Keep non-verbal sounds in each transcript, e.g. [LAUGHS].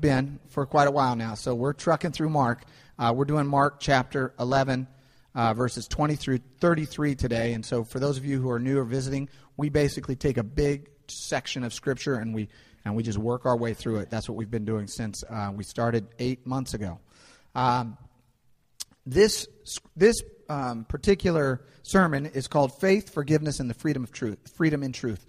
been for quite a while now. So we're trucking through Mark. Uh, we're doing Mark chapter 11, uh, verses 20 through 33 today. And so for those of you who are new or visiting, we basically take a big section of Scripture and we and we just work our way through it. That's what we've been doing since uh, we started eight months ago. Um, this this um, particular sermon is called "Faith, Forgiveness, and the Freedom of Truth." Freedom in truth.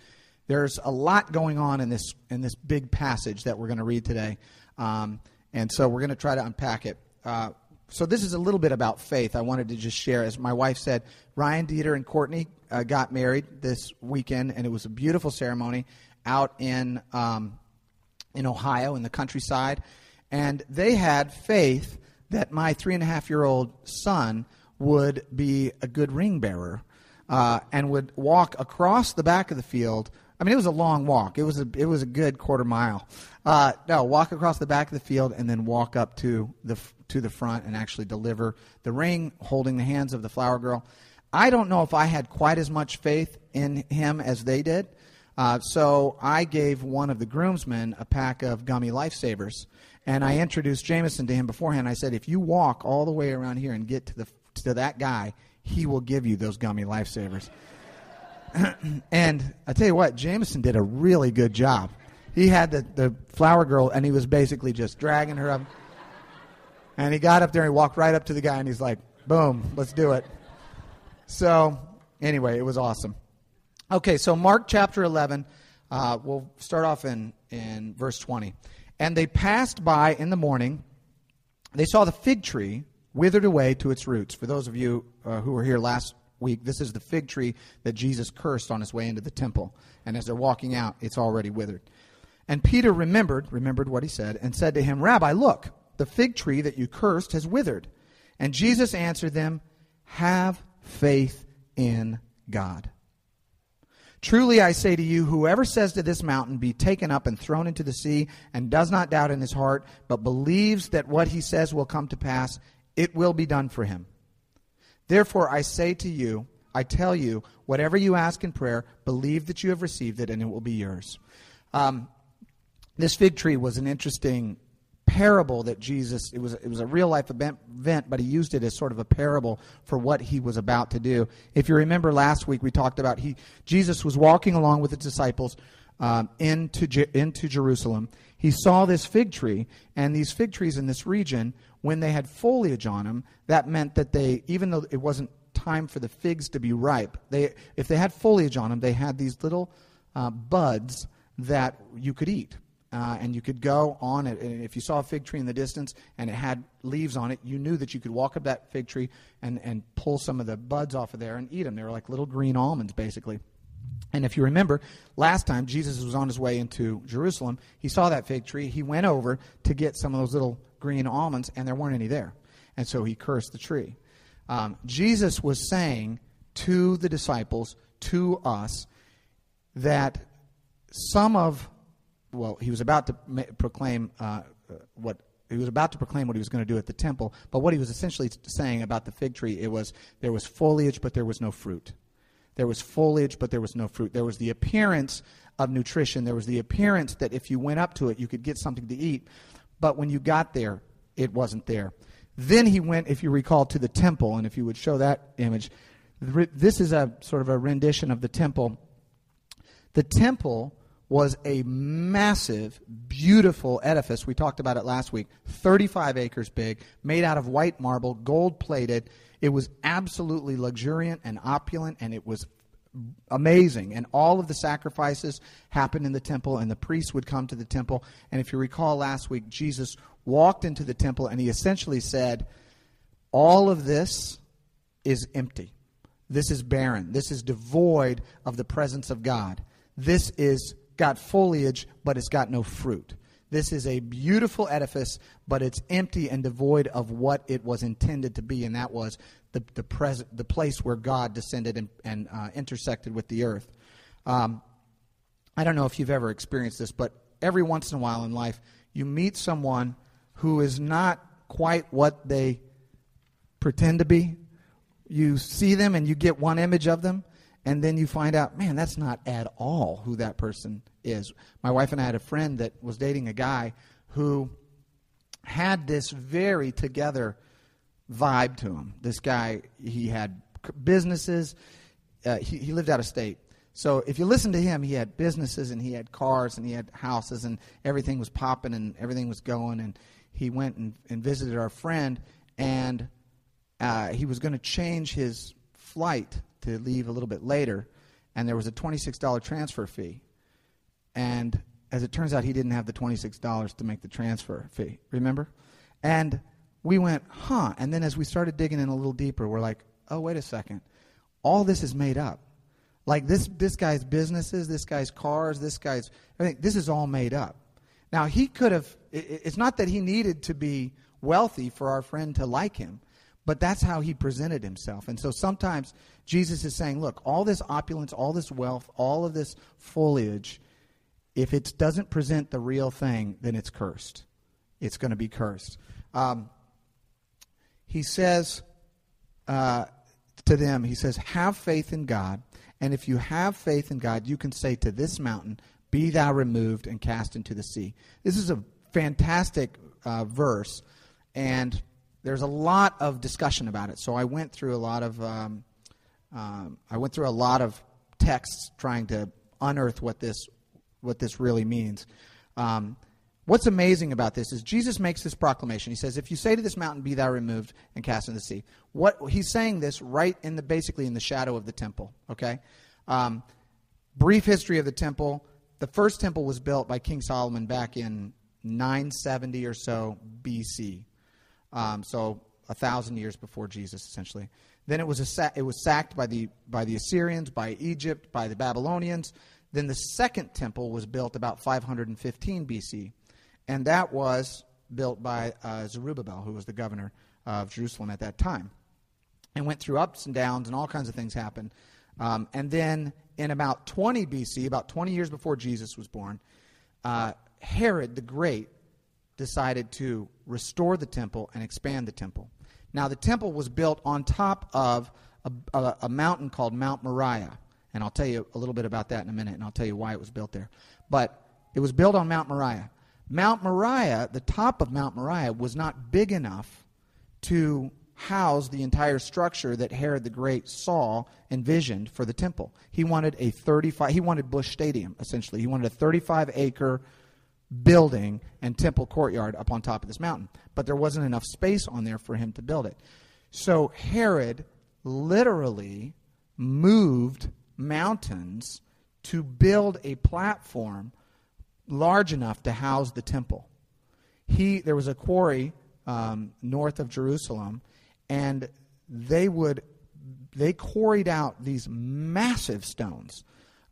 There's a lot going on in this in this big passage that we're going to read today, um, and so we're going to try to unpack it. Uh, so this is a little bit about faith. I wanted to just share, as my wife said, Ryan Dieter and Courtney uh, got married this weekend, and it was a beautiful ceremony out in um, in Ohio in the countryside, and they had faith that my three and a half year old son would be a good ring bearer uh, and would walk across the back of the field. I mean, it was a long walk. It was a it was a good quarter mile. Uh, no, walk across the back of the field and then walk up to the to the front and actually deliver the ring, holding the hands of the flower girl. I don't know if I had quite as much faith in him as they did. Uh, so I gave one of the groomsmen a pack of gummy lifesavers, and I introduced Jameson to him beforehand. I said, if you walk all the way around here and get to the to that guy, he will give you those gummy lifesavers. [CLEARS THROAT] and I tell you what, Jameson did a really good job. He had the, the flower girl, and he was basically just dragging her up. And he got up there and he walked right up to the guy, and he's like, boom, let's do it. So, anyway, it was awesome. Okay, so Mark chapter 11, uh, we'll start off in, in verse 20. And they passed by in the morning. They saw the fig tree withered away to its roots. For those of you uh, who were here last week, this is the fig tree that Jesus cursed on his way into the temple. And as they're walking out, it's already withered. And Peter remembered, remembered what he said, and said to him, Rabbi, look, the fig tree that you cursed has withered. And Jesus answered them, Have faith in God. Truly I say to you, whoever says to this mountain, Be taken up and thrown into the sea, and does not doubt in his heart, but believes that what he says will come to pass, it will be done for him. Therefore I say to you, I tell you, whatever you ask in prayer, believe that you have received it, and it will be yours. Um, this fig tree was an interesting parable that Jesus, it was, it was a real life event, but he used it as sort of a parable for what he was about to do. If you remember last week, we talked about he, Jesus was walking along with his disciples um, into, into Jerusalem. He saw this fig tree, and these fig trees in this region, when they had foliage on them, that meant that they, even though it wasn't time for the figs to be ripe, they, if they had foliage on them, they had these little uh, buds that you could eat. Uh, and you could go on it. And if you saw a fig tree in the distance and it had leaves on it, you knew that you could walk up that fig tree and, and pull some of the buds off of there and eat them. They were like little green almonds, basically. And if you remember, last time Jesus was on his way into Jerusalem, he saw that fig tree. He went over to get some of those little green almonds, and there weren't any there. And so he cursed the tree. Um, Jesus was saying to the disciples, to us, that some of well, he was about to ma- proclaim uh, uh, what he was about to proclaim what he was going to do at the temple. But what he was essentially saying about the fig tree, it was there was foliage, but there was no fruit. There was foliage, but there was no fruit. There was the appearance of nutrition. There was the appearance that if you went up to it, you could get something to eat. But when you got there, it wasn't there. Then he went, if you recall, to the temple. And if you would show that image, this is a sort of a rendition of the temple. The temple was a massive, beautiful edifice. We talked about it last week. 35 acres big, made out of white marble, gold plated. It was absolutely luxuriant and opulent, and it was amazing. And all of the sacrifices happened in the temple, and the priests would come to the temple. And if you recall last week, Jesus walked into the temple and he essentially said, All of this is empty. This is barren. This is devoid of the presence of God. This is got foliage, but it's got no fruit. This is a beautiful edifice, but it's empty and devoid of what it was intended to be, and that was the, the, pres- the place where God descended and, and uh, intersected with the earth. Um, I don't know if you've ever experienced this, but every once in a while in life, you meet someone who is not quite what they pretend to be. You see them and you get one image of them, and then you find out, man, that's not at all who that person is. My wife and I had a friend that was dating a guy who had this very together vibe to him. This guy, he had businesses. Uh, he, he lived out of state. So if you listen to him, he had businesses and he had cars and he had houses and everything was popping and everything was going. And he went and, and visited our friend and uh, he was going to change his flight to leave a little bit later. And there was a $26 transfer fee. And as it turns out, he didn't have the $26 to make the transfer fee. Remember? And we went, huh. And then as we started digging in a little deeper, we're like, oh, wait a second. All this is made up. Like this, this guy's businesses, this guy's cars, this guy's—I everything, this is all made up. Now, he could have, it's not that he needed to be wealthy for our friend to like him, but that's how he presented himself. And so sometimes Jesus is saying, look, all this opulence, all this wealth, all of this foliage, if it doesn't present the real thing, then it's cursed. It's going to be cursed. Um, he says uh, to them, he says, have faith in God. And if you have faith in God, you can say to this mountain, Be thou removed and cast into the sea. This is a fantastic uh, verse, and there's a lot of discussion about it. So I went through a lot of um, um, I went through a lot of texts trying to unearth what this what this really means. Um, what's amazing about this is Jesus makes this proclamation. He says, "If you say to this mountain, be thou removed and cast into the sea," what he's saying this right in the basically in the shadow of the temple. Okay, um, brief history of the temple. The first temple was built by King Solomon back in 970 or so BC, um, so a thousand years before Jesus, essentially. Then it was a it was sacked by the by the Assyrians, by Egypt, by the Babylonians. Then the second temple was built about 515 BC, and that was built by uh, Zerubbabel, who was the governor of Jerusalem at that time, and went through ups and downs, and all kinds of things happened. Um, and then in about 20 BC, about 20 years before Jesus was born, uh, Herod the Great decided to restore the temple and expand the temple. Now, the temple was built on top of a, a, a mountain called Mount Moriah. And I'll tell you a little bit about that in a minute, and I'll tell you why it was built there. But it was built on Mount Moriah. Mount Moriah, the top of Mount Moriah, was not big enough to house the entire structure that Herod the Great saw envisioned for the temple. He wanted a 35 he wanted Busch Stadium essentially. He wanted a 35 acre building and temple courtyard up on top of this mountain. But there wasn't enough space on there for him to build it. So Herod literally moved mountains to build a platform large enough to house the temple. He, there was a quarry um, north of Jerusalem, and they would they quarried out these massive stones.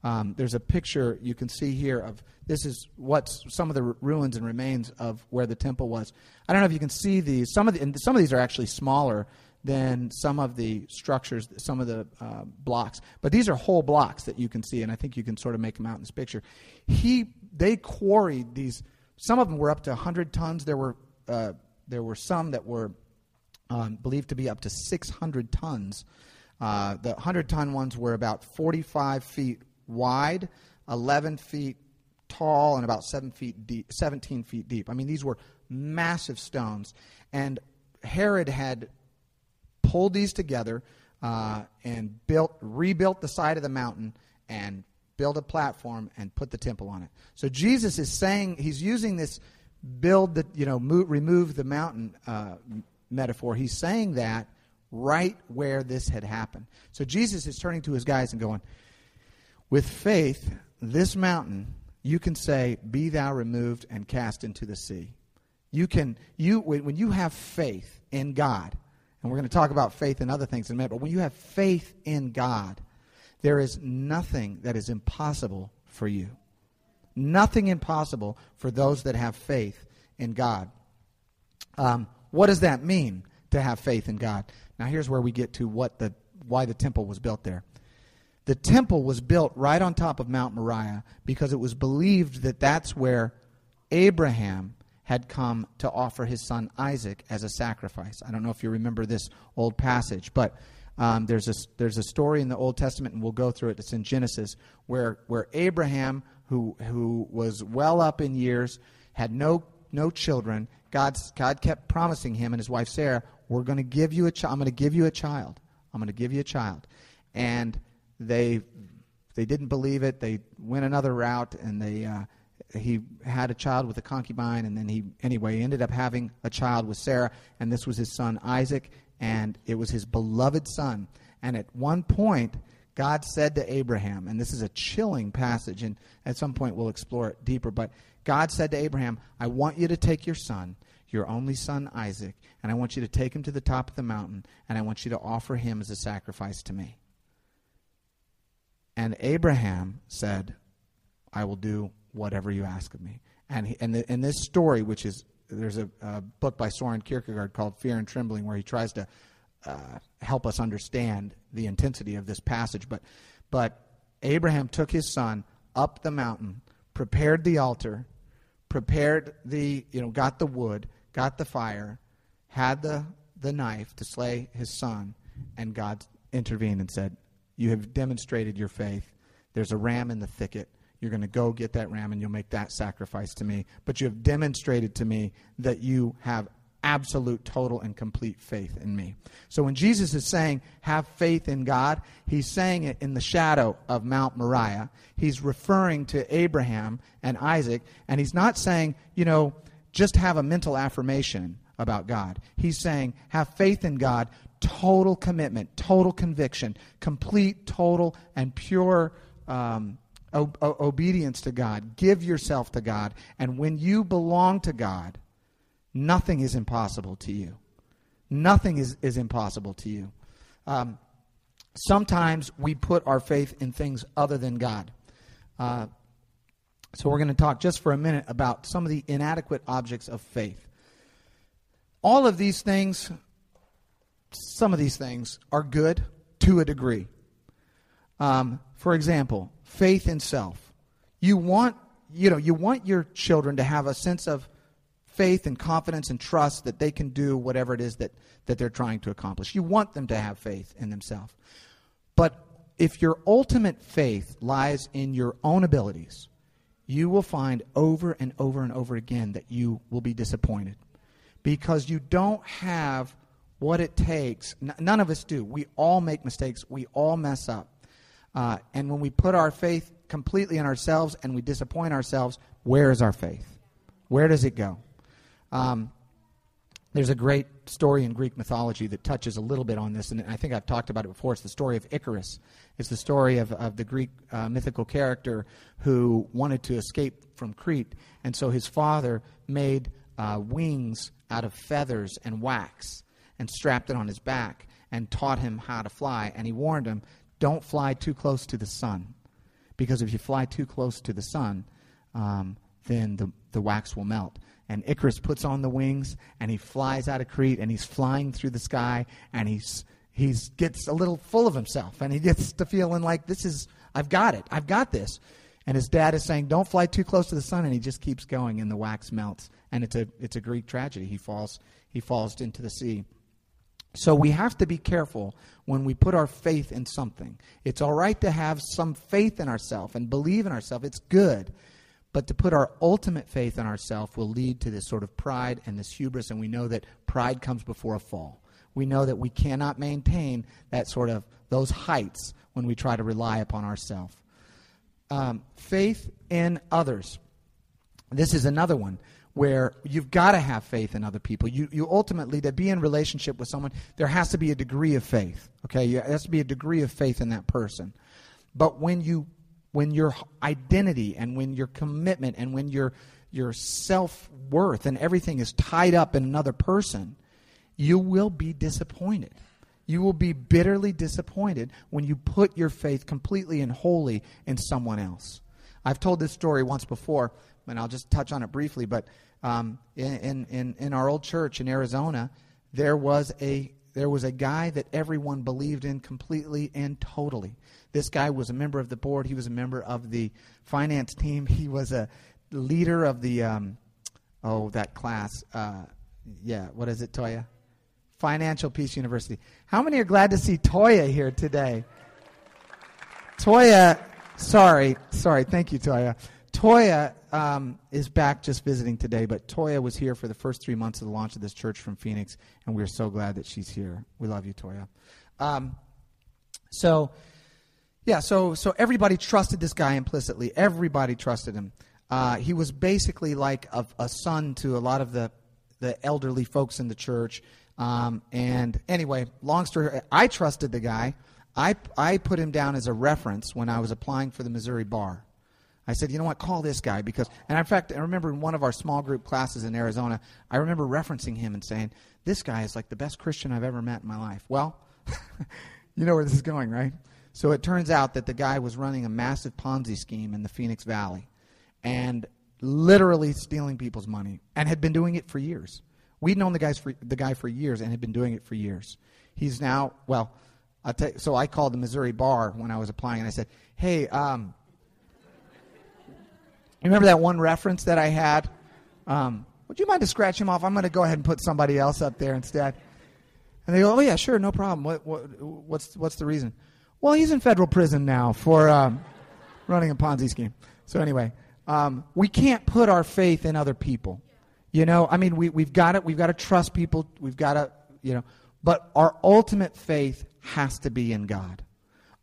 Um, there's a picture you can see here of this is what's some of the ruins and remains of where the temple was. I don't know if you can see these. Some of the, some of these are actually smaller than some of the structures, some of the uh, blocks. But these are whole blocks that you can see, and I think you can sort of make them out in this picture. He, they quarried these. Some of them were up to 100 tons. There were, uh, there were some that were um, believed to be up to 600 tons. Uh, the 100 ton ones were about 45 feet wide, 11 feet tall, and about 7 feet deep, 17 feet deep. I mean, these were massive stones. And Herod had pulled these together uh, and built, rebuilt the side of the mountain and built a platform and put the temple on it. So Jesus is saying he's using this build the you know move, remove the mountain uh, metaphor. He's saying that right where this had happened. So Jesus is turning to his guys and going, with faith, this mountain you can say, "Be thou removed and cast into the sea." You can you when you have faith in God and we're going to talk about faith and other things in a minute. But when you have faith in God, there is nothing that is impossible for you. Nothing impossible for those that have faith in God. Um, what does that mean to have faith in God? Now, here's where we get to what the why the temple was built there. The temple was built right on top of Mount Moriah because it was believed that that's where Abraham had come to offer his son Isaac as a sacrifice. I don't know if you remember this old passage, but um, there's, a, there's a story in the Old Testament, and we'll go through it. It's in Genesis, where, where Abraham, who, who was well up in years, had no no children. God's, God kept promising him and his wife Sarah, "We're going to give you a child. I'm going to give you a child. I'm going to give you a child." And they they didn't believe it. They went another route, and they uh, he had a child with a concubine, and then he anyway ended up having a child with Sarah, and this was his son Isaac, and it was his beloved son. And at one point, God said to Abraham, and this is a chilling passage, and at some point we'll explore it deeper, but God said to Abraham, I want you to take your son, your only son Isaac, and I want you to take him to the top of the mountain, and I want you to offer him as a sacrifice to me. And Abraham said, I will do whatever you ask of me. And, he, and the, in this story, which is, there's a, a, book by Soren Kierkegaard called Fear and Trembling, where he tries to uh, help us understand the intensity of this passage. But, but Abraham took his son up the mountain, prepared the altar, prepared the, you know, got the wood, got the fire, had the, the knife to slay his son, and God intervened and said, You have demonstrated your faith. There's a ram in the thicket. You're going to go get that ram and you'll make that sacrifice to me. But you have demonstrated to me that you have absolute, total, and complete faith in me. So when Jesus is saying, have faith in God, he's saying it in the shadow of Mount Moriah. He's referring to Abraham and Isaac, and he's not saying, you know, just have a mental affirmation about God. He's saying, have faith in God, total commitment, total conviction, complete, total, and pure. Um, o- obedience to God. Give yourself to God. And when you belong to God, Nothing is impossible to you. Nothing is, is impossible to you. Um, sometimes we put our faith in things other than God. Uh, so we're going to talk just for a minute about some of the inadequate objects of faith. All of these things, some of these things, are good to a degree. Um, for example, faith in self. You want, you know, you want your children to have a sense of faith and confidence and trust that they can do whatever it is that, that they're trying to accomplish. You want them to have faith in themselves. But if your ultimate faith lies in your own abilities, you will find over and over and over again that you will be disappointed because you don't have what it takes. N- none of us do. We all make mistakes, we all mess up. Uh, and when we put our faith completely in ourselves and we disappoint ourselves, where is our faith? Where does it go? Um, there's a great story in Greek mythology that touches a little bit on this, and I think I've talked about it before. It's the story of Icarus. It's the story of, of the Greek uh, mythical character who wanted to escape from Crete, and so his father made uh, wings out of feathers and wax and strapped it on his back and taught him how to fly. And he warned him, don't fly too close to the sun, because if you fly too close to the sun, um, then the, the wax will melt and Icarus puts on the wings and he flies out of Crete and he's flying through the sky and he's he's gets a little full of himself and he gets to feeling like this is I've got it. I've got this. And his dad is saying, "Don't fly too close to the sun," and he just keeps going, and the wax melts, and it's a it's a Greek tragedy. He falls he falls into the sea. So we have to be careful when we put our faith in something. It's all right to have some faith in ourselves and believe in ourselves. It's good. But to put our ultimate faith in ourselves will lead to this sort of pride and this hubris, and we know that pride comes before a fall. We know that we cannot maintain that sort of those heights when we try to rely upon ourselves. Um, faith in others. This is another one where you've got to have faith in other people. You, you ultimately, to be in relationship with someone, there has to be a degree of faith. Okay, there has to be a degree of faith in that person. But when you when your identity and when your commitment and when your your self-worth and everything is tied up in another person, you will be disappointed. You will be bitterly disappointed when you put your faith completely and wholly in someone else. I've told this story once before, and I'll just touch on it briefly. But um, in, in, in our old church in Arizona, there was a there was a guy that everyone believed in completely and totally. This guy was a member of the board. He was a member of the finance team. He was a leader of the, um, oh, that class. Uh, yeah, what is it, Toya? Financial Peace University. How many are glad to see Toya here today? Toya, sorry, sorry, thank you, Toya. Toya um, is back just visiting today, but Toya was here for the first three months of the launch of this church from Phoenix, and we're so glad that she's here. We love you, Toya. Um, so, yeah, so so everybody trusted this guy implicitly. Everybody trusted him. Uh, he was basically like a, a, son to a lot of the the elderly folks in the church. Um, and anyway, long story, I trusted the guy. I I put him down as a reference when I was applying for the Missouri bar. I said, you know what, call this guy because, and in fact, I remember in one of our small group classes in Arizona, I remember referencing him and saying, this guy is like the best Christian I've ever met in my life. Well, [LAUGHS] you know where this is going, right? So it turns out that the guy was running a massive Ponzi scheme in the Phoenix Valley and literally stealing people's money and had been doing it for years. We'd known the, guys for, the guy for years and had been doing it for years. He's now, well, I'll tell you, so I called the Missouri bar when I was applying and I said, hey, um, Remember that one reference that I had? Um, would you mind to scratch him off? I'm going to go ahead and put somebody else up there instead. And they go, oh yeah, sure, no problem. What, what, what's what's the reason? Well, he's in federal prison now for um, running a Ponzi scheme. So anyway, um, we can't put our faith in other people. You know, I mean, we we've got to we've got to trust people. We've got to you know, but our ultimate faith has to be in God.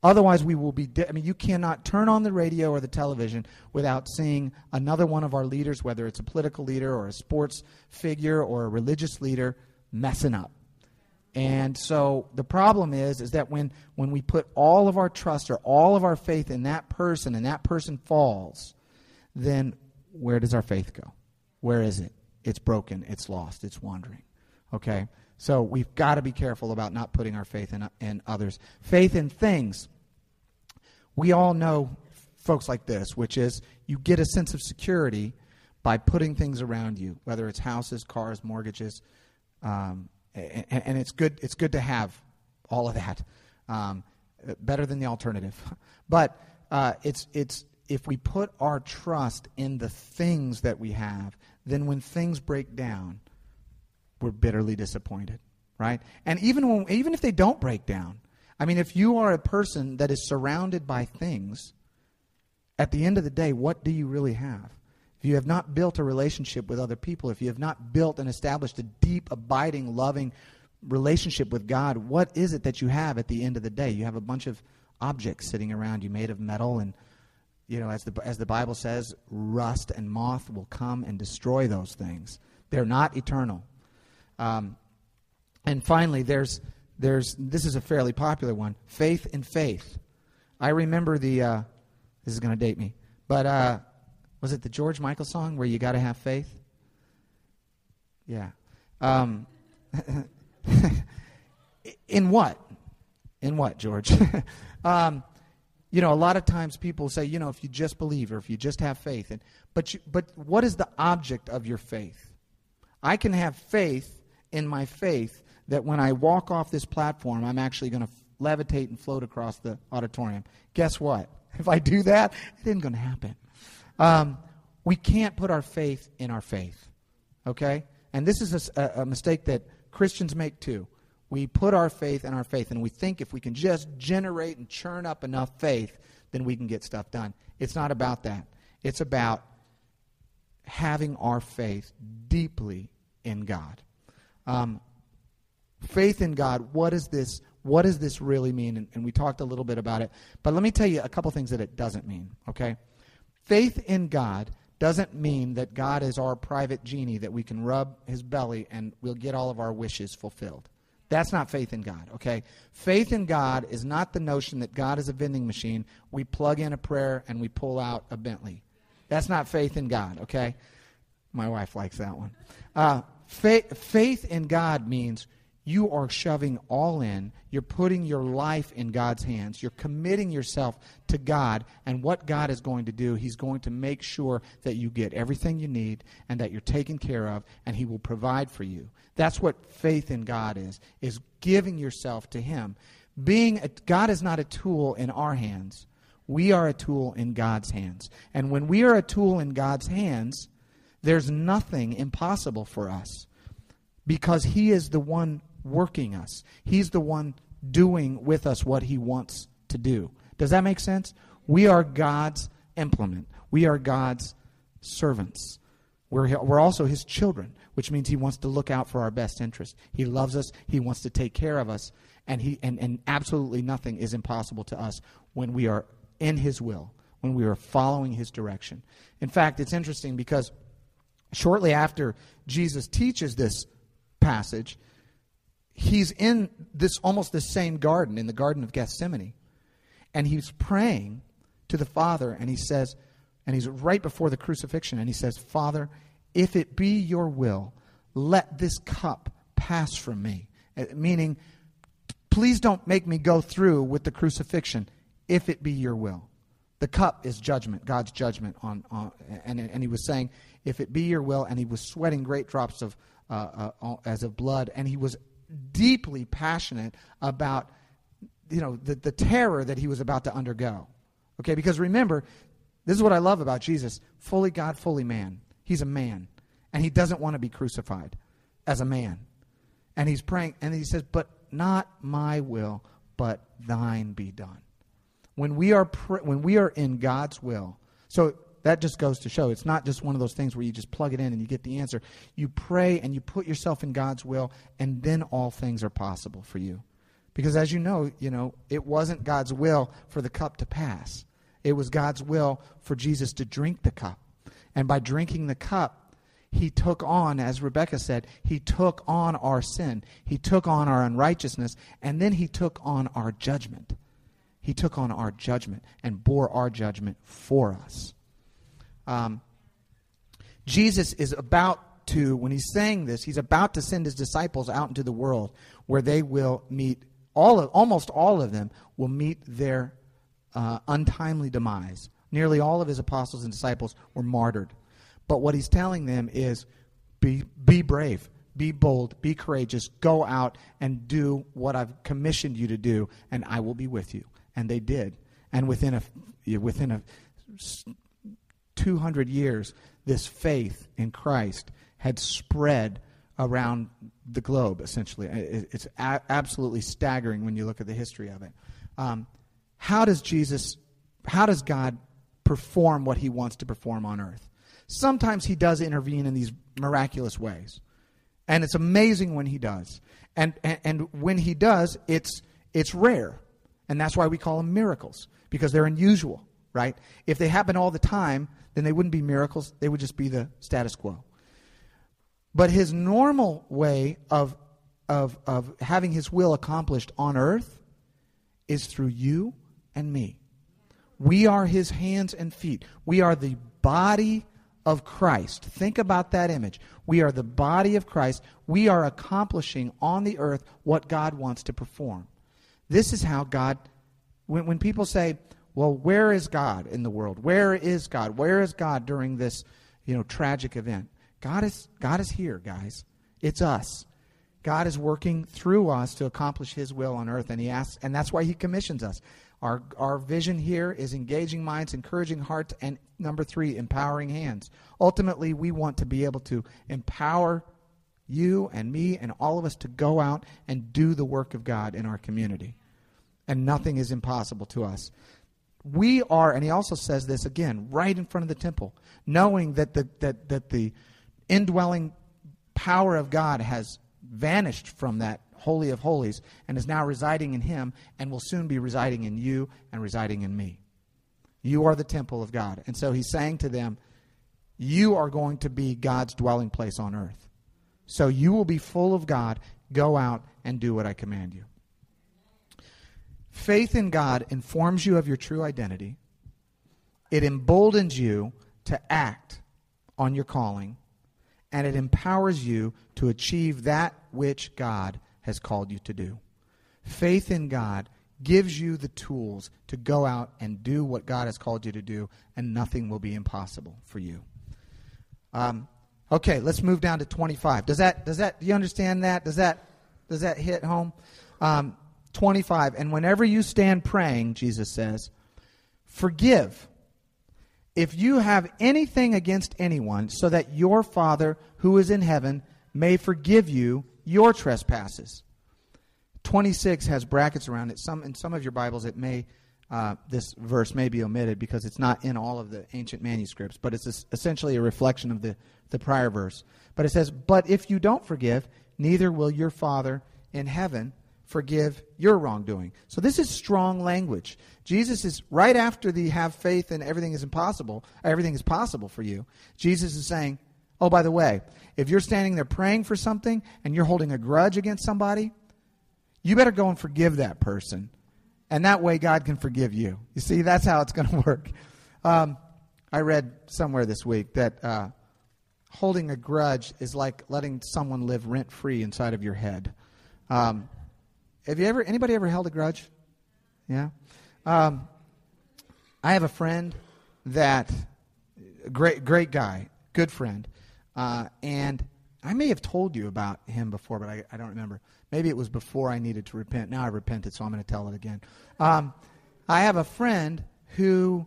Otherwise, we will be. I mean, you cannot turn on the radio or the television without seeing another one of our leaders, whether it's a political leader or a sports figure or a religious leader, messing up. And so the problem is, is that when, when we put all of our trust or all of our faith in that person and that person falls, then where does our faith go? Where is it? It's broken, it's lost, it's wandering. Okay? So we've got to be careful about not putting our faith in, in others. Faith in things we all know folks like this, which is you get a sense of security by putting things around you, whether it's houses, cars, mortgages, um, and, and, it's good. It's good to have all of that. Um, better than the alternative, [LAUGHS] but uh, it's it's if we put our trust in the things that we have, then when things break down, we're bitterly disappointed, right? And even when even if they don't break down, I mean, if you are a person that is surrounded by things, at the end of the day, what do you really have? If you have not built a relationship with other people, if you have not built and established a deep, abiding, loving relationship with God, what is it that you have at the end of the day? You have a bunch of objects sitting around you made of metal and you know as the as the Bible says, rust and moth will come and destroy those things. They're not eternal. Um, and finally, there's there's this is a fairly popular one faith in faith. I remember the uh, this is going to date me but uh, was it the george michael song where you got to have faith? Yeah. Um, [LAUGHS] in what? In what george? [LAUGHS] Um, you know a lot of times people say you know if you just believe or if you just have faith and but you, but what is the object of your faith? I can have faith in my faith that when I walk off this platform, I'm actually going to levitate and float across the auditorium. Guess what? [LAUGHS] If I do that, it isn't going to happen. Um, we can't put our faith in our faith. Okay? And this is a, a mistake that Christians make too. We put our faith in our faith, and we think if we can just generate and churn up enough faith, then we can get stuff done. It's not about that. It's about having our faith deeply in God. Um, faith in God, what is this? What does this really mean? And, and we talked a little bit about it. But let me tell you a couple things that it doesn't mean, okay? Faith in God doesn't mean that God is our private genie that we can rub his belly and we'll get all of our wishes fulfilled. That's not faith in God, okay? Faith in God is not the notion that God is a vending machine. We plug in a prayer and we pull out a Bentley. That's not faith in God, okay? My wife likes that one. Uh, faith, faith in God means you are shoving all in. You're putting your life in God's hands. You're committing yourself to God and what God is going to do. He's going to make sure that you get everything you need and that you're taken care of and he will provide for you. That's what faith in God is, is giving yourself to him. Being a, God is not a tool in our hands. We are a tool in God's hands. And when we are a tool in God's hands, there's nothing impossible for us because he is the one working us. He's the one doing with us what he wants to do. Does that make sense? We are God's implement. We are God's servants. We're, we're also his children, which means he wants to look out for our best interest. He loves us, he wants to take care of us, and, he, and, and absolutely nothing is impossible to us when we are in his will, when we are following his direction. In fact, it's interesting because shortly after Jesus teaches this passage, he's in this almost the same garden, in the Garden of Gethsemane, and he's praying to the Father, and he says, and he's right before the crucifixion, and he says, Father, if it be your will, let this cup pass from me. Uh, meaning, please don't make me go through with the crucifixion if it be your will. The cup is judgment, God's judgment on, on and, and he was saying, if it be your will, and he was sweating great drops of uh, uh, as of blood, and he was deeply passionate about you know the, the terror that he was about to undergo. Okay, because remember, this is what I love about Jesus fully God, fully man. He's a man, and he doesn't want to be crucified as a man. And he's praying, and he says, But not my will, but thine be done. When we are, pr- when we are in God's will, so that just goes to show it's not just one of those things where you just plug it in and you get the answer. You pray and you put yourself in God's will, and then all things are possible for you. Because as you know, you know, it wasn't God's will for the cup to pass. It was God's will for Jesus to drink the cup. And by drinking the cup, he took on, as Rebecca said, he took on our sin. He took on our unrighteousness, and then he took on our judgment. He took on our judgment and bore our judgment for us. Um, Jesus is about to, when he's saying this, he's about to send his disciples out into the world where they will meet, all of, almost all of them will meet their uh, untimely demise. Nearly all of his apostles and disciples were martyred. But what he's telling them is be, be brave, be bold, be courageous, go out and do what I've commissioned you to do, and I will be with you. And they did. And within a, within a 200 years, this faith in Christ had spread around the globe, essentially. It's a- absolutely staggering when you look at the history of it. Um, how does Jesus, how does God perform what he wants to perform on earth? Sometimes he does intervene in these miraculous ways. And it's amazing when he does. And, and, and when he does, it's, it's rare. And that's why we call them miracles, because they're unusual, right? If they happen all the time, then they wouldn't be miracles, they would just be the status quo. But his normal way of, of, of having his will accomplished on earth is through you and me. We are his hands and feet. We are the body of Christ. Think about that image. We are the body of Christ. We are accomplishing on the earth what God wants to perform. This is how God, when, when people say, well, where is God in the world? Where is God? Where is God during this, you know, tragic event? God is, God is here, guys. It's us. God is working through us to accomplish his will on earth, and he asks, and that's why he commissions us. Our, our vision here is engaging minds, encouraging hearts, and number three, empowering hands. Ultimately, we want to be able to empower you and me and all of us to go out and do the work of God in our community. And nothing is impossible to us. We are, and he also says this again, right in front of the temple, knowing that the, that, that the indwelling power of God has vanished from that Holy of Holies, and is now residing in him, and will soon be residing in you and residing in me. You are the temple of God. And so he's saying to them, You are going to be God's dwelling place on earth. So you will be full of God. Go out and do what I command you. Faith in God informs you of your true identity. It emboldens you to act on your calling, and it empowers you to achieve that which God has called you to do. Faith in God gives you the tools to go out and do what God has called you to do, and nothing will be impossible for you. Um, okay, let's move down to 25. Does that, does that, do you understand that? Does that, does that hit home? Um, 25. And whenever you stand praying, Jesus says, forgive if you have anything against anyone, so that your Father who is in heaven may forgive you your trespasses. 26 has brackets around it. Some in some of your Bibles it may uh, this verse may be omitted because it's not in all of the ancient manuscripts, but it's essentially a reflection of the, the prior verse. But it says, But if you don't forgive, neither will your Father in heaven forgive your wrongdoing. So this is strong language. Jesus is right after the have faith and everything is impossible, everything is possible for you. Jesus is saying, Oh, by the way, if you're standing there praying for something and you're holding a grudge against somebody, you better go and forgive that person. And that way God can forgive you. You see, that's how it's going [LAUGHS] to work. Um, I read somewhere this week that uh, holding a grudge is like letting someone live rent free inside of your head. Um, have you ever, anybody ever held a grudge? Yeah. Um, I have a friend that, great, great guy, good friend, uh, and I may have told you about him before, but I, I, don't remember. Maybe it was before I needed to repent. Now I repented, so I'm going to tell it again. Um, I have a friend who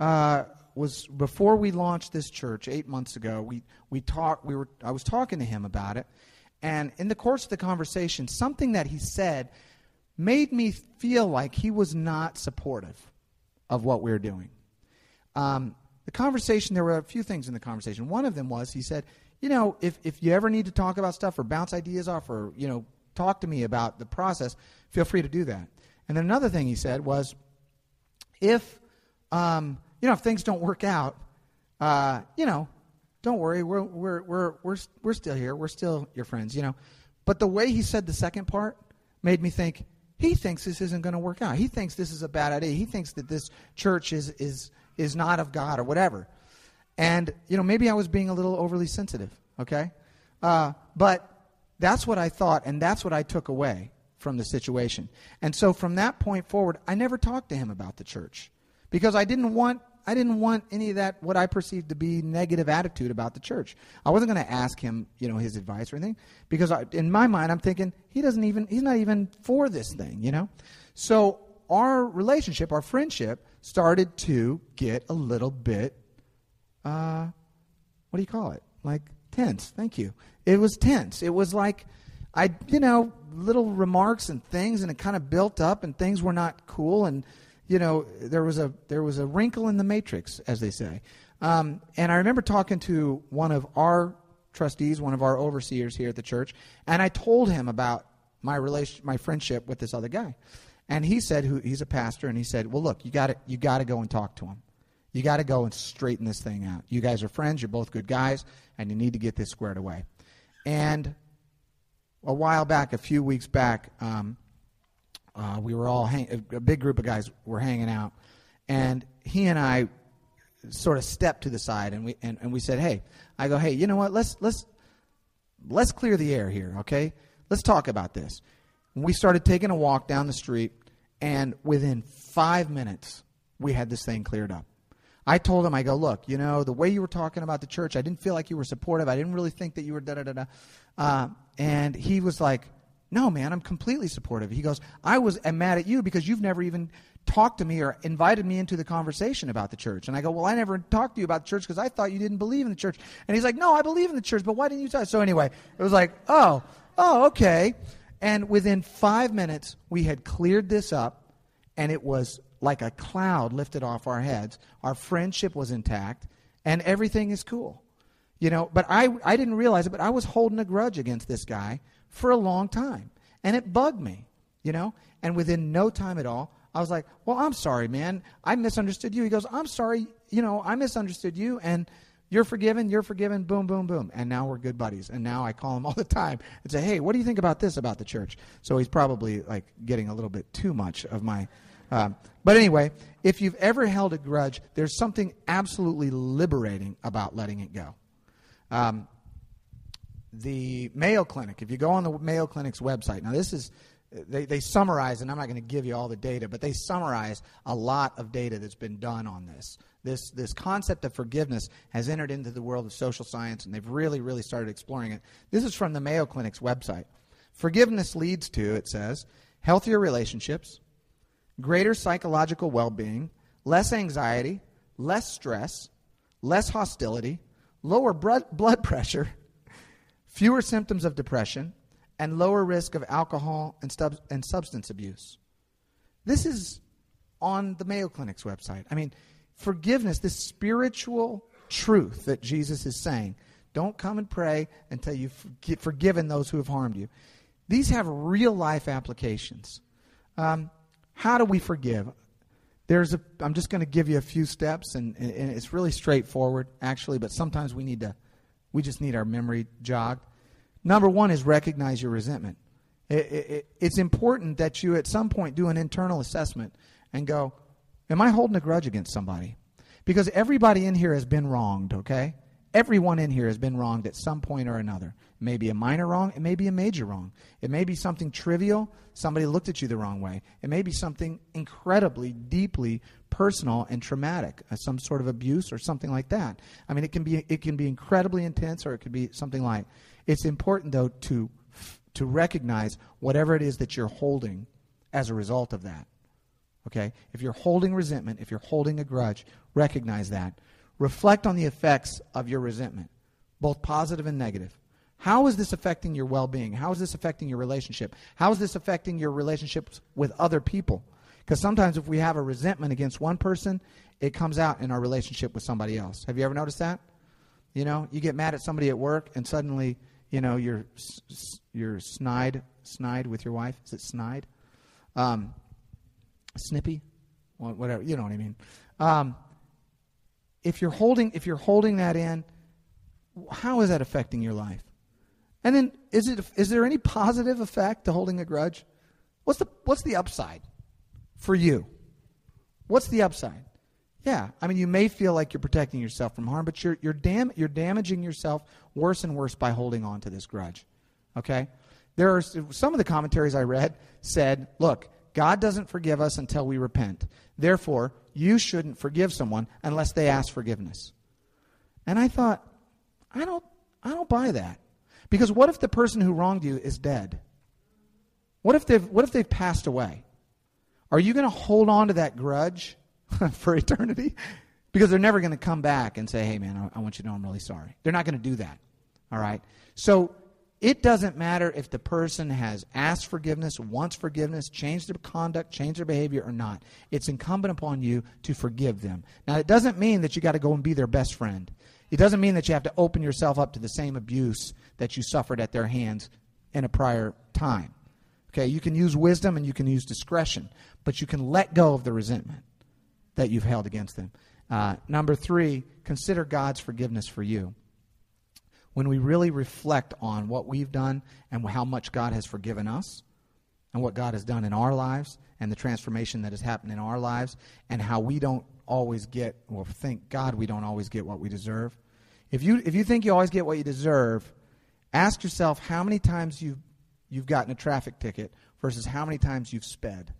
uh, was before we launched this church eight months ago. We we talked. We were. I was talking to him about it, and in the course of the conversation, something that he said made me feel like he was not supportive of what we were doing. Um, the conversation, there were a few things in the conversation. One of them was he said, you know, if, if you ever need to talk about stuff or bounce ideas off or, you know, talk to me about the process, feel free to do that. And then another thing he said was, if, um, you know, if things don't work out, uh, you know, don't worry, we're, we're, we're, we're, we're still here. We're still your friends, you know. But the way he said the second part made me think, he thinks this isn't going to work out. He thinks this is a bad idea. He thinks that this church is, is, is not of God or whatever. And, you know, maybe I was being a little overly sensitive, okay? Uh, but that's what I thought, and that's what I took away from the situation. And so from that point forward, I never talked to him about the church because I didn't want I didn't want any of that what I perceived to be negative attitude about the church. I wasn't going to ask him, you know, his advice or anything because I, in my mind I'm thinking he doesn't even he's not even for this thing, you know. So our relationship, our friendship started to get a little bit uh what do you call it? Like tense. Thank you. It was tense. It was like I, you know, little remarks and things and it kind of built up and things were not cool and you know, there was a there was a wrinkle in the matrix, as they say. Um, and I remember talking to one of our trustees, one of our overseers here at the church, and I told him about my relation, my friendship with this other guy. And he said, who, he's a pastor, and he said, "Well, look, you got to you got to go and talk to him. You got to go and straighten this thing out. You guys are friends. You're both good guys, and you need to get this squared away." And a while back, a few weeks back, um, uh, we were all hang- a big group of guys were hanging out, and he and I sort of stepped to the side and we and, and we said, "Hey," I go, "Hey, you know what? Let's let's let's clear the air here, okay? Let's talk about this." we started taking a walk down the street, and within five minutes, we had this thing cleared up. I told him, I go, look, you know, the way you were talking about the church, I didn't feel like you were supportive. I didn't really think that you were da da da da. Uh, and he was like, no, man, I'm completely supportive. He goes, I was mad at you because you've never even talked to me or invited me into the conversation about the church. And I go, Well, I never talked to you about the church because I thought you didn't believe in the church. And he's like, No, I believe in the church, but why didn't you talk? So anyway, it was like, Oh, oh, okay. And within five minutes, we had cleared this up, and it was like a cloud lifted off our heads. Our friendship was intact, and everything is cool. You know, but I, I didn't realize it, but I was holding a grudge against this guy for a long time. And it bugged me, you know? And within no time at all, I was like, well, I'm sorry, man. I misunderstood you. He goes, I'm sorry, you know, I misunderstood you. And you're forgiven, you're forgiven, boom, boom, boom. And now we're good buddies. And now I call him [LAUGHS] all the time and say, hey, what do you think about this about the church? So he's probably like getting a little bit too much of my. Um, but anyway, if you've ever held a grudge, there's something absolutely liberating about letting it go. Um, the Mayo Clinic, if you go on the Mayo Clinic's website, now this is, they, they summarize, and I'm not going to give you all the data, but they summarize a lot of data that's been done on this. This, this concept of forgiveness has entered into the world of social science, and they've really, really started exploring it. This is from the Mayo Clinic's website. Forgiveness leads to, it says, healthier relationships, greater psychological well being, less anxiety, less stress, less hostility, lower blood pressure, fewer symptoms of depression, and lower risk of alcohol and, stub- and substance abuse. This is on the Mayo Clinic's website. I mean, forgiveness, this spiritual truth that Jesus is saying. Don't come and pray until you've forgiven those who have harmed you. These have real life applications. Um, how do we forgive? There's a, I'm just going to give you a few steps, and, and it's really straightforward, actually, but sometimes we need to, we just need our memory jogged. Number one is recognize your resentment. It, it, it's important that you at some point do an internal assessment and go, Am I holding a grudge against somebody? Because everybody in here has been wronged, okay? Everyone in here has been wronged at some point or another. It may be a minor wrong, it may be a major wrong. It may be something trivial, somebody looked at you the wrong way. It may be something incredibly, deeply personal and traumatic, uh, some sort of abuse or something like that. I mean, it can be it can be incredibly intense or it could be something like. It's important though to to recognize whatever it is that you're holding as a result of that. Okay? If you're holding resentment, if you're holding a grudge, recognize that. Reflect on the effects of your resentment, both positive and negative. How is this affecting your well being? How is this affecting your relationship? How is this affecting your relationships with other people? Because sometimes if we have a resentment against one person, it comes out in our relationship with somebody else. Have you ever noticed that? You know, you get mad at somebody at work, and suddenly, you know, you're you're snide, snide with your wife. Is it snide? Um, snippy, whatever. You know what I mean. Um, if you're holding if you're holding that in, how is that affecting your life? And then is it is there any positive effect to holding a grudge? What's the what's the upside for you? What's the upside? Yeah, I mean you may feel like you're protecting yourself from harm, but you're you're dam- you're damaging yourself worse and worse by holding on to this grudge. Okay? There are some of the commentaries I read said, look, God doesn't forgive us until we repent. Therefore, you shouldn't forgive someone unless they ask forgiveness. And I thought, I don't, I don't buy that. Because what if the person who wronged you is dead? What if they've, what if they've passed away? Are you going to hold on to that grudge [LAUGHS] for eternity? Because they're never going to come back and say, hey, man, I, I want you to know I'm really sorry. They're not going to do that. All right? So it doesn't matter if the person has asked forgiveness, wants forgiveness, changed their conduct, changed their behavior or not. It's incumbent upon you to forgive them. Now, it doesn't mean that you got to go and be their best friend. It doesn't mean that you have to open yourself up to the same abuse that you suffered at their hands in a prior time. Okay, you can use wisdom and you can use discretion, but you can let go of the resentment that you've held against them. Uh, number three, consider God's forgiveness for you when we really reflect on what we've done and how much God has forgiven us and what God has done in our lives and the transformation that has happened in our lives and how we don't always get well thank God we don't always get what we deserve. If you if you think you always get what you deserve, ask yourself how many times you've you've gotten a traffic ticket versus how many times you've sped.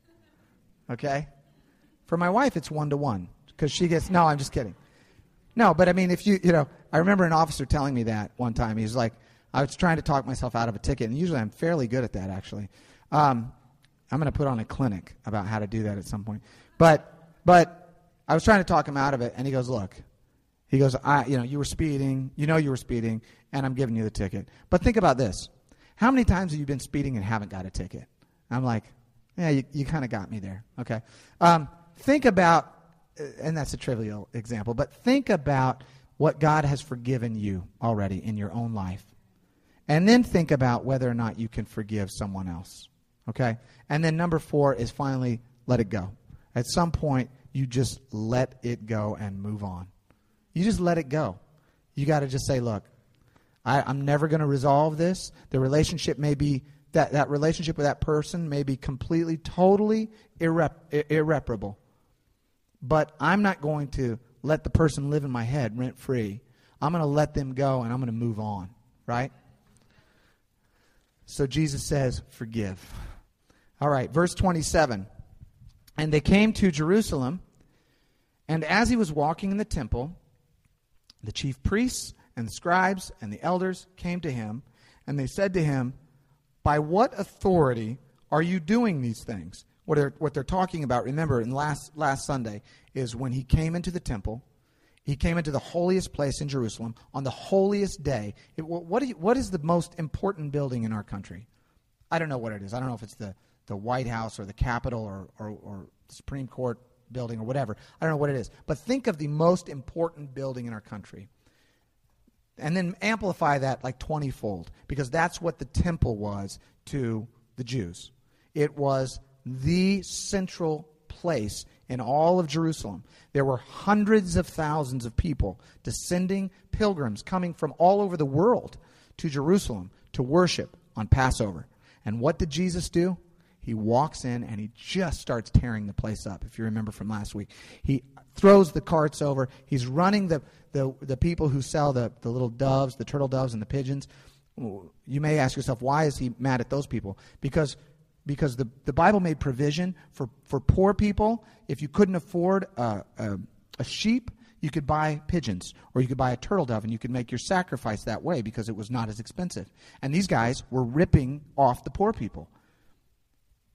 Okay? For my wife it's one to one because she gets no, I'm just kidding. No, but I mean, if you, you know, I remember an officer telling me that one time. He was like, I was trying to talk myself out of a ticket, and usually I'm fairly good at that, actually. Um, I'm going to put on a clinic about how to do that at some point. But, but I was trying to talk him out of it, and he goes, look, he goes, I, you know, you were speeding, you know you were speeding, and I'm giving you the ticket. But think about this. How many times have you been speeding and haven't got a ticket? I'm like, yeah, you, you kind of got me there. Okay. Um, think about and that's a trivial example, but think about what God has forgiven you already in your own life. And then think about whether or not you can forgive someone else. Okay? And then number four is finally let it go. At some point, you just let it go and move on. You just let it go. You got to just say, look, I, am never going to resolve this. The relationship may be, that, that relationship with that person may be completely, totally irrep- irreparable. But I'm not going to let the person live in my head rent free. I'm going to let them go and I'm going to move on, right? So Jesus says, forgive. All right, verse 27. And they came to Jerusalem, and as he was walking in the temple, the chief priests and the scribes and the elders came to him, and they said to him, By what authority are you doing these things? What they're, what they're talking about, remember, in last, last Sunday, is when he came into the temple, he came into the holiest place in Jerusalem on the holiest day. It, what, you, what is the most important building in our country? I don't know what it is. I don't know if it's the, the White House or the Capitol or, or, or Supreme Court building or whatever. I don't know what it is. But think of the most important building in our country. And then amplify that like 20 fold, because that's what the temple was to the Jews. It was the central place in all of Jerusalem. There were hundreds of thousands of people, descending pilgrims coming from all over the world to Jerusalem to worship on Passover. And what did Jesus do? He walks in and he just starts tearing the place up, if you remember from last week. He throws the carts over. He's running the, the, the people who sell the, the little doves, the turtle doves, and the pigeons. You may ask yourself, why is he mad at those people? Because because the, the Bible made provision for, for poor people. If you couldn't afford a, a, a, sheep, you could buy pigeons or you could buy a turtle dove and you could make your sacrifice that way because it was not as expensive. And these guys were ripping off the poor people.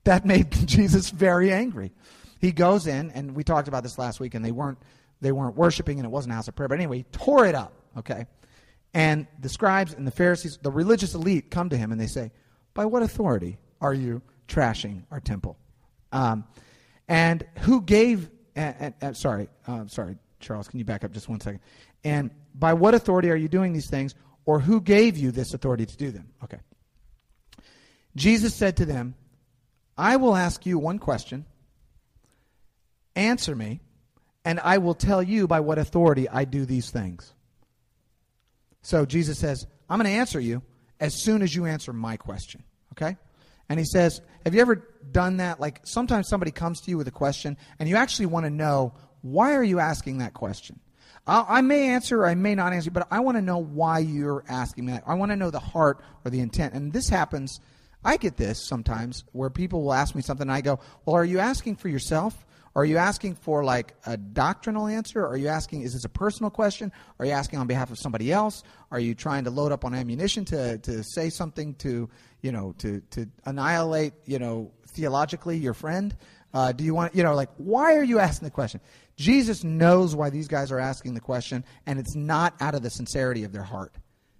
That made [LAUGHS] Jesus very angry. He goes in, and we talked about this last week, and they weren't they weren't worshiping, and it wasn't a house of prayer. But anyway, he tore it up. Okay, and the scribes and the Pharisees, the religious elite, come to him and they say, "By what authority are you trashing our temple. Um, and who gave, and, and, sorry, uh, sorry, Charles, can you back up just one second? And by what authority are you doing these things, or who gave you this authority to do them? Okay. Jesus said to them, I will ask you one question. Answer me, and I will tell you by what authority I do these things. So Jesus says, I'm going to answer you as soon as you answer my question. Okay? And he says, Have you ever done that? Like sometimes somebody comes to you with a question and you actually want to know, why are you asking that question? I may answer or I may not answer, but I want to know why you're asking me that. I want to know the heart or the intent. And this happens, I get this sometimes where people will ask me something and I go, Well, are you asking for yourself? Are you asking for like a doctrinal answer? Are you asking, is this a personal question? Are you asking on behalf of somebody else? Are you trying to load up on ammunition to, to say something to, you know, to, to annihilate, you know, theologically your friend? Uh, do you want, you know, like, why are you asking the question? Jesus knows why these guys are asking the question, and it's not out of the sincerity of their heart.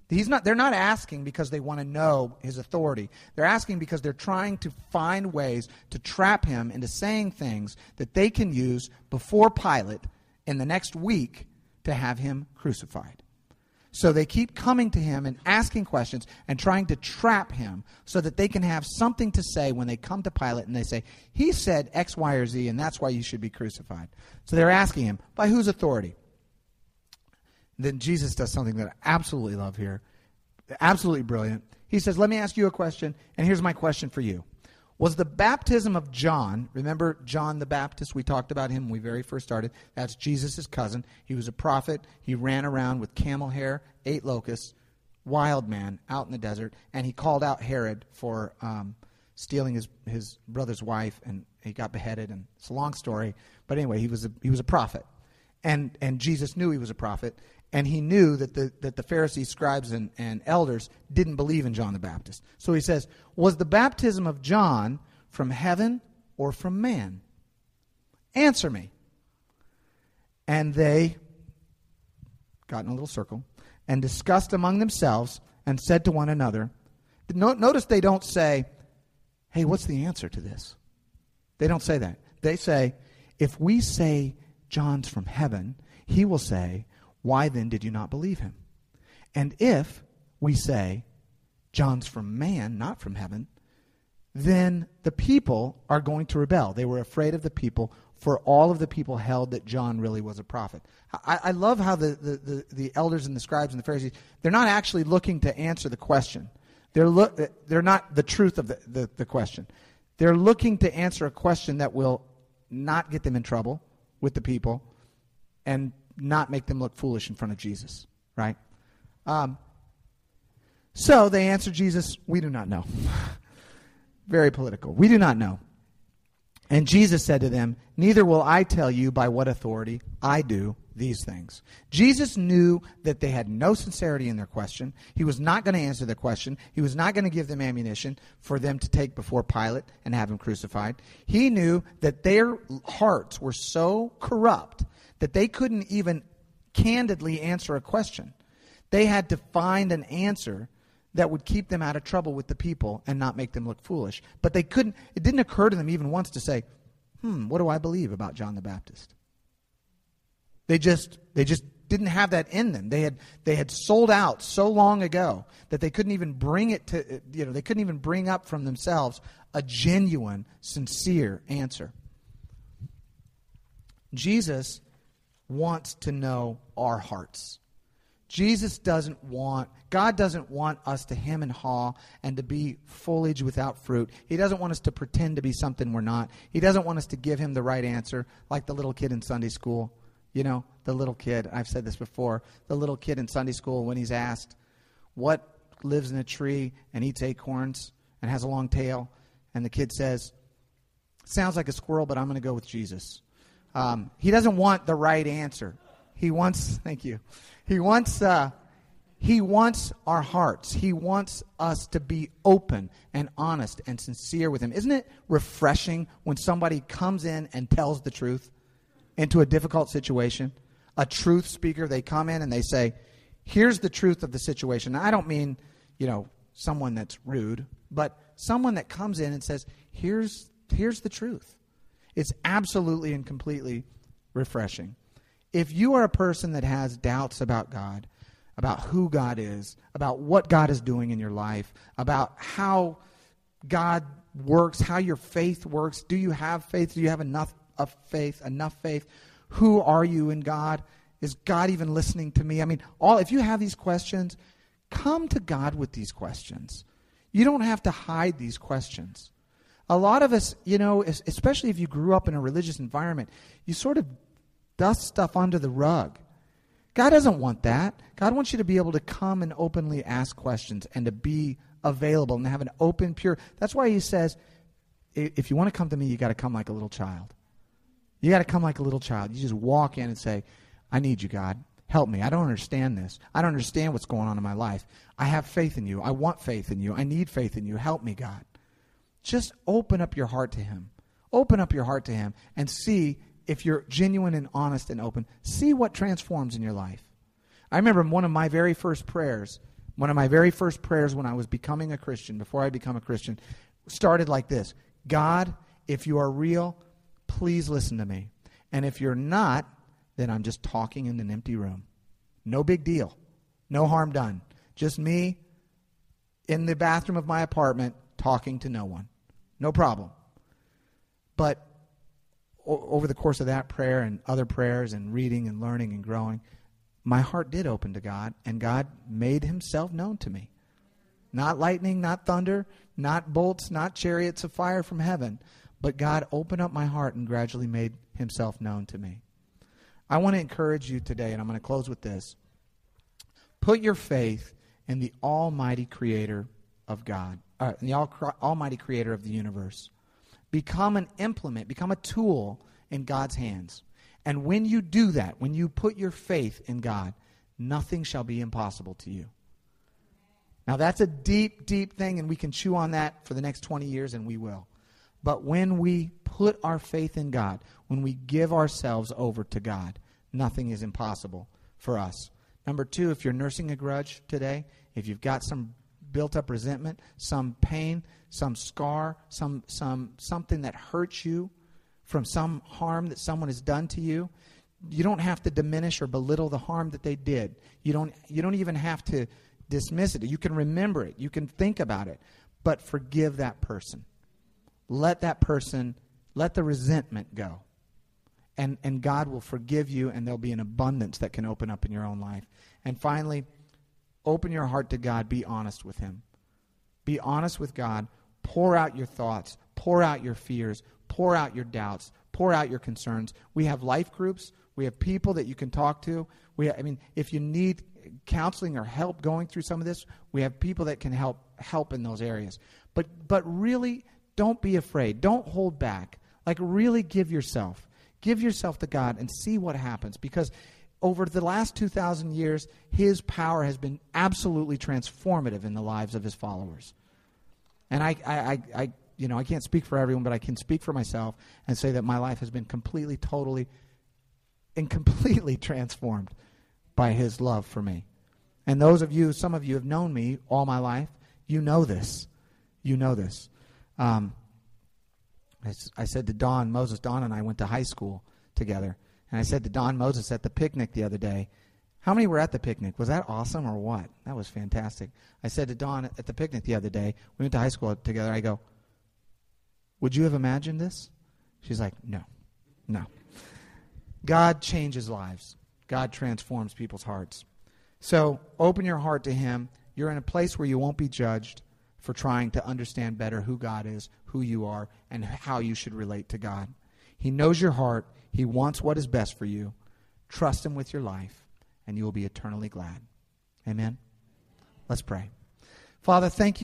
He's not, they're not asking because they want to know his authority. They're asking because they're trying to find ways to trap him into saying things that they can use before Pilate in the next week to have him crucified. So they keep coming to him and asking questions and trying to trap him so that they can have something to say when they come to Pilate and they say, He said X, Y, or Z, and that's why you should be crucified. So they're asking him, By whose authority? Then Jesus does something that I absolutely love here. Absolutely brilliant. He says, Let me ask you a question, and here's my question for you. Was the baptism of John, remember John the Baptist? We talked about him when we very first started. That's Jesus' cousin. He was a prophet. He ran around with camel hair, ate locusts, wild man out in the desert, and he called out Herod for um, stealing his, his brother's wife, and he got beheaded. And it's a long story. But anyway, he was a, he was a prophet. And, and Jesus knew he was a prophet, and he knew that the, that the Pharisees, scribes, and, and elders didn't believe in John the Baptist. So he says, Was the baptism of John from heaven or from man? Answer me. And they got in a little circle and discussed among themselves and said to one another, Notice they don't say, Hey, what's the answer to this? They don't say that. They say, If we say John's from heaven, he will say, why then did you not believe him? And if we say, John's from man, not from heaven, then the people are going to rebel. They were afraid of the people, for all of the people held that John really was a prophet. I, I love how the, the, the, the, elders and the scribes and the Pharisees, they're not actually looking to answer the question. They're, look, they're not the truth of the, the, the question. They're looking to answer a question that will not get them in trouble with the people and not make them look foolish in front of Jesus, right? Um, so they answered Jesus, We do not know. [LAUGHS] Very political. We do not know. And Jesus said to them, Neither will I tell you by what authority I do these things. Jesus knew that they had no sincerity in their question. He was not going to answer their question. He was not going to give them ammunition for them to take before Pilate and have him crucified. He knew that their hearts were so corrupt that they couldn't even candidly answer a question. They had to find an answer that would keep them out of trouble with the people and not make them look foolish. But they couldn't, it didn't occur to them even once to say, hmm, what do I believe about John the Baptist? They just they just didn't have that in them. They had they had sold out so long ago that they couldn't even bring it to you know they couldn't even bring up from themselves a genuine, sincere answer. Jesus wants to know our hearts. Jesus doesn't want, God doesn't want us to hem and haw and to be foliage without fruit. He doesn't want us to pretend to be something we're not. He doesn't want us to give him the right answer, like the little kid in Sunday school. You know, the little kid, I've said this before, the little kid in Sunday school, when he's asked, What lives in a tree and eats acorns and has a long tail? And the kid says, Sounds like a squirrel, but I'm going to go with Jesus. Um, he doesn't want the right answer. He wants, thank you. He wants, uh, he wants our hearts. He wants us to be open and honest and sincere with him. Isn't it refreshing when somebody comes in and tells the truth into a difficult situation? A truth speaker, they come in and they say, here's the truth of the situation. Now, I don't mean, you know, someone that's rude, but someone that comes in and says, here's, here's the truth. It's absolutely and completely refreshing. If you are a person that has doubts about God, about who God is, about what God is doing in your life, about how God works, how your faith works, do you have faith? Do you have enough of faith, enough faith? Who are you in God? Is God even listening to me? I mean, all if you have these questions, come to God with these questions. You don't have to hide these questions a lot of us, you know, especially if you grew up in a religious environment, you sort of dust stuff under the rug. God doesn't want that. God wants you to be able to come and openly ask questions and to be available and have an open, pure. That's why he says, if you want to come to me, you got to come like a little child. You got to come like a little child. You just walk in and say, I need you, God. Help me. I don't understand this. I don't understand what's going on in my life. I have faith in you. I want faith in you. I need faith in you. Help me, God. Just open up your heart to Him. Open up your heart to Him and see if you're genuine and honest and open. See what transforms in your life. I remember one of my very first prayers, one of my very first prayers when I was becoming a Christian, before I become a Christian, started like this God, if you are real, please listen to me. And if you're not, then I'm just talking in an empty room. No big deal. No harm done. Just me in the bathroom of my apartment talking to no one. No problem. But o- over the course of that prayer and other prayers and reading and learning and growing, my heart did open to God, and God made himself known to me. Not lightning, not thunder, not bolts, not chariots of fire from heaven, but God opened up my heart and gradually made himself known to me. I want to encourage you today, and I'm going to close with this. Put your faith in the Almighty Creator of God uh, the Almighty Creator of the universe. Become an implement, become a tool in God's hands. And when you do that, when you put your faith in God, nothing shall be impossible to you. Now, that's a deep, deep thing, and we can chew on that for the next 20 years, and we will. But when we put our faith in God, when we give ourselves over to God, nothing is impossible for us. Number two, if you're nursing a grudge today, if you've got some built up resentment, some pain, some scar, some, some, something that hurts you from some harm that someone has done to you, you don't have to diminish or belittle the harm that they did. You don't, you don't even have to dismiss it. You can remember it, you can think about it, but forgive that person. Let that person, let the resentment go. And, and God will forgive you, and there'll be an abundance that can open up in your own life. And finally, Open your heart to God. Be honest with Him. Be honest with God. Pour out your thoughts. Pour out your fears. Pour out your doubts. Pour out your concerns. We have life groups. We have people that you can talk to. We, I mean, if you need counseling or help going through some of this, we have people that can help help in those areas. But but really, don't be afraid. Don't hold back. Like really, give yourself. Give yourself to God and see what happens because over the last 2,000 years, his power has been absolutely transformative in the lives of his followers. And I, I, I, you know, I can't speak for everyone, but I can speak for myself and say that my life has been completely, totally, and completely [LAUGHS] transformed by his love for me. And those of you, some of you have known me all my life, you know this. You know this. Um, I, I said to Don Moses, Don and I went to high school together. And I said to Don Moses at the picnic the other day, How many were at the picnic? Was that awesome or what? That was fantastic. I said to Don at the picnic the other day, we went to high school together. I go, Would you have imagined this? She's like, No, no. God changes lives, God transforms people's hearts. So open your heart to Him. You're in a place where you won't be judged for trying to understand better who God is, who you are, and how you should relate to God. He knows your heart. He wants what is best for you. Trust Him with your life, and you will be eternally glad. Amen. Let's pray. Father, thank you.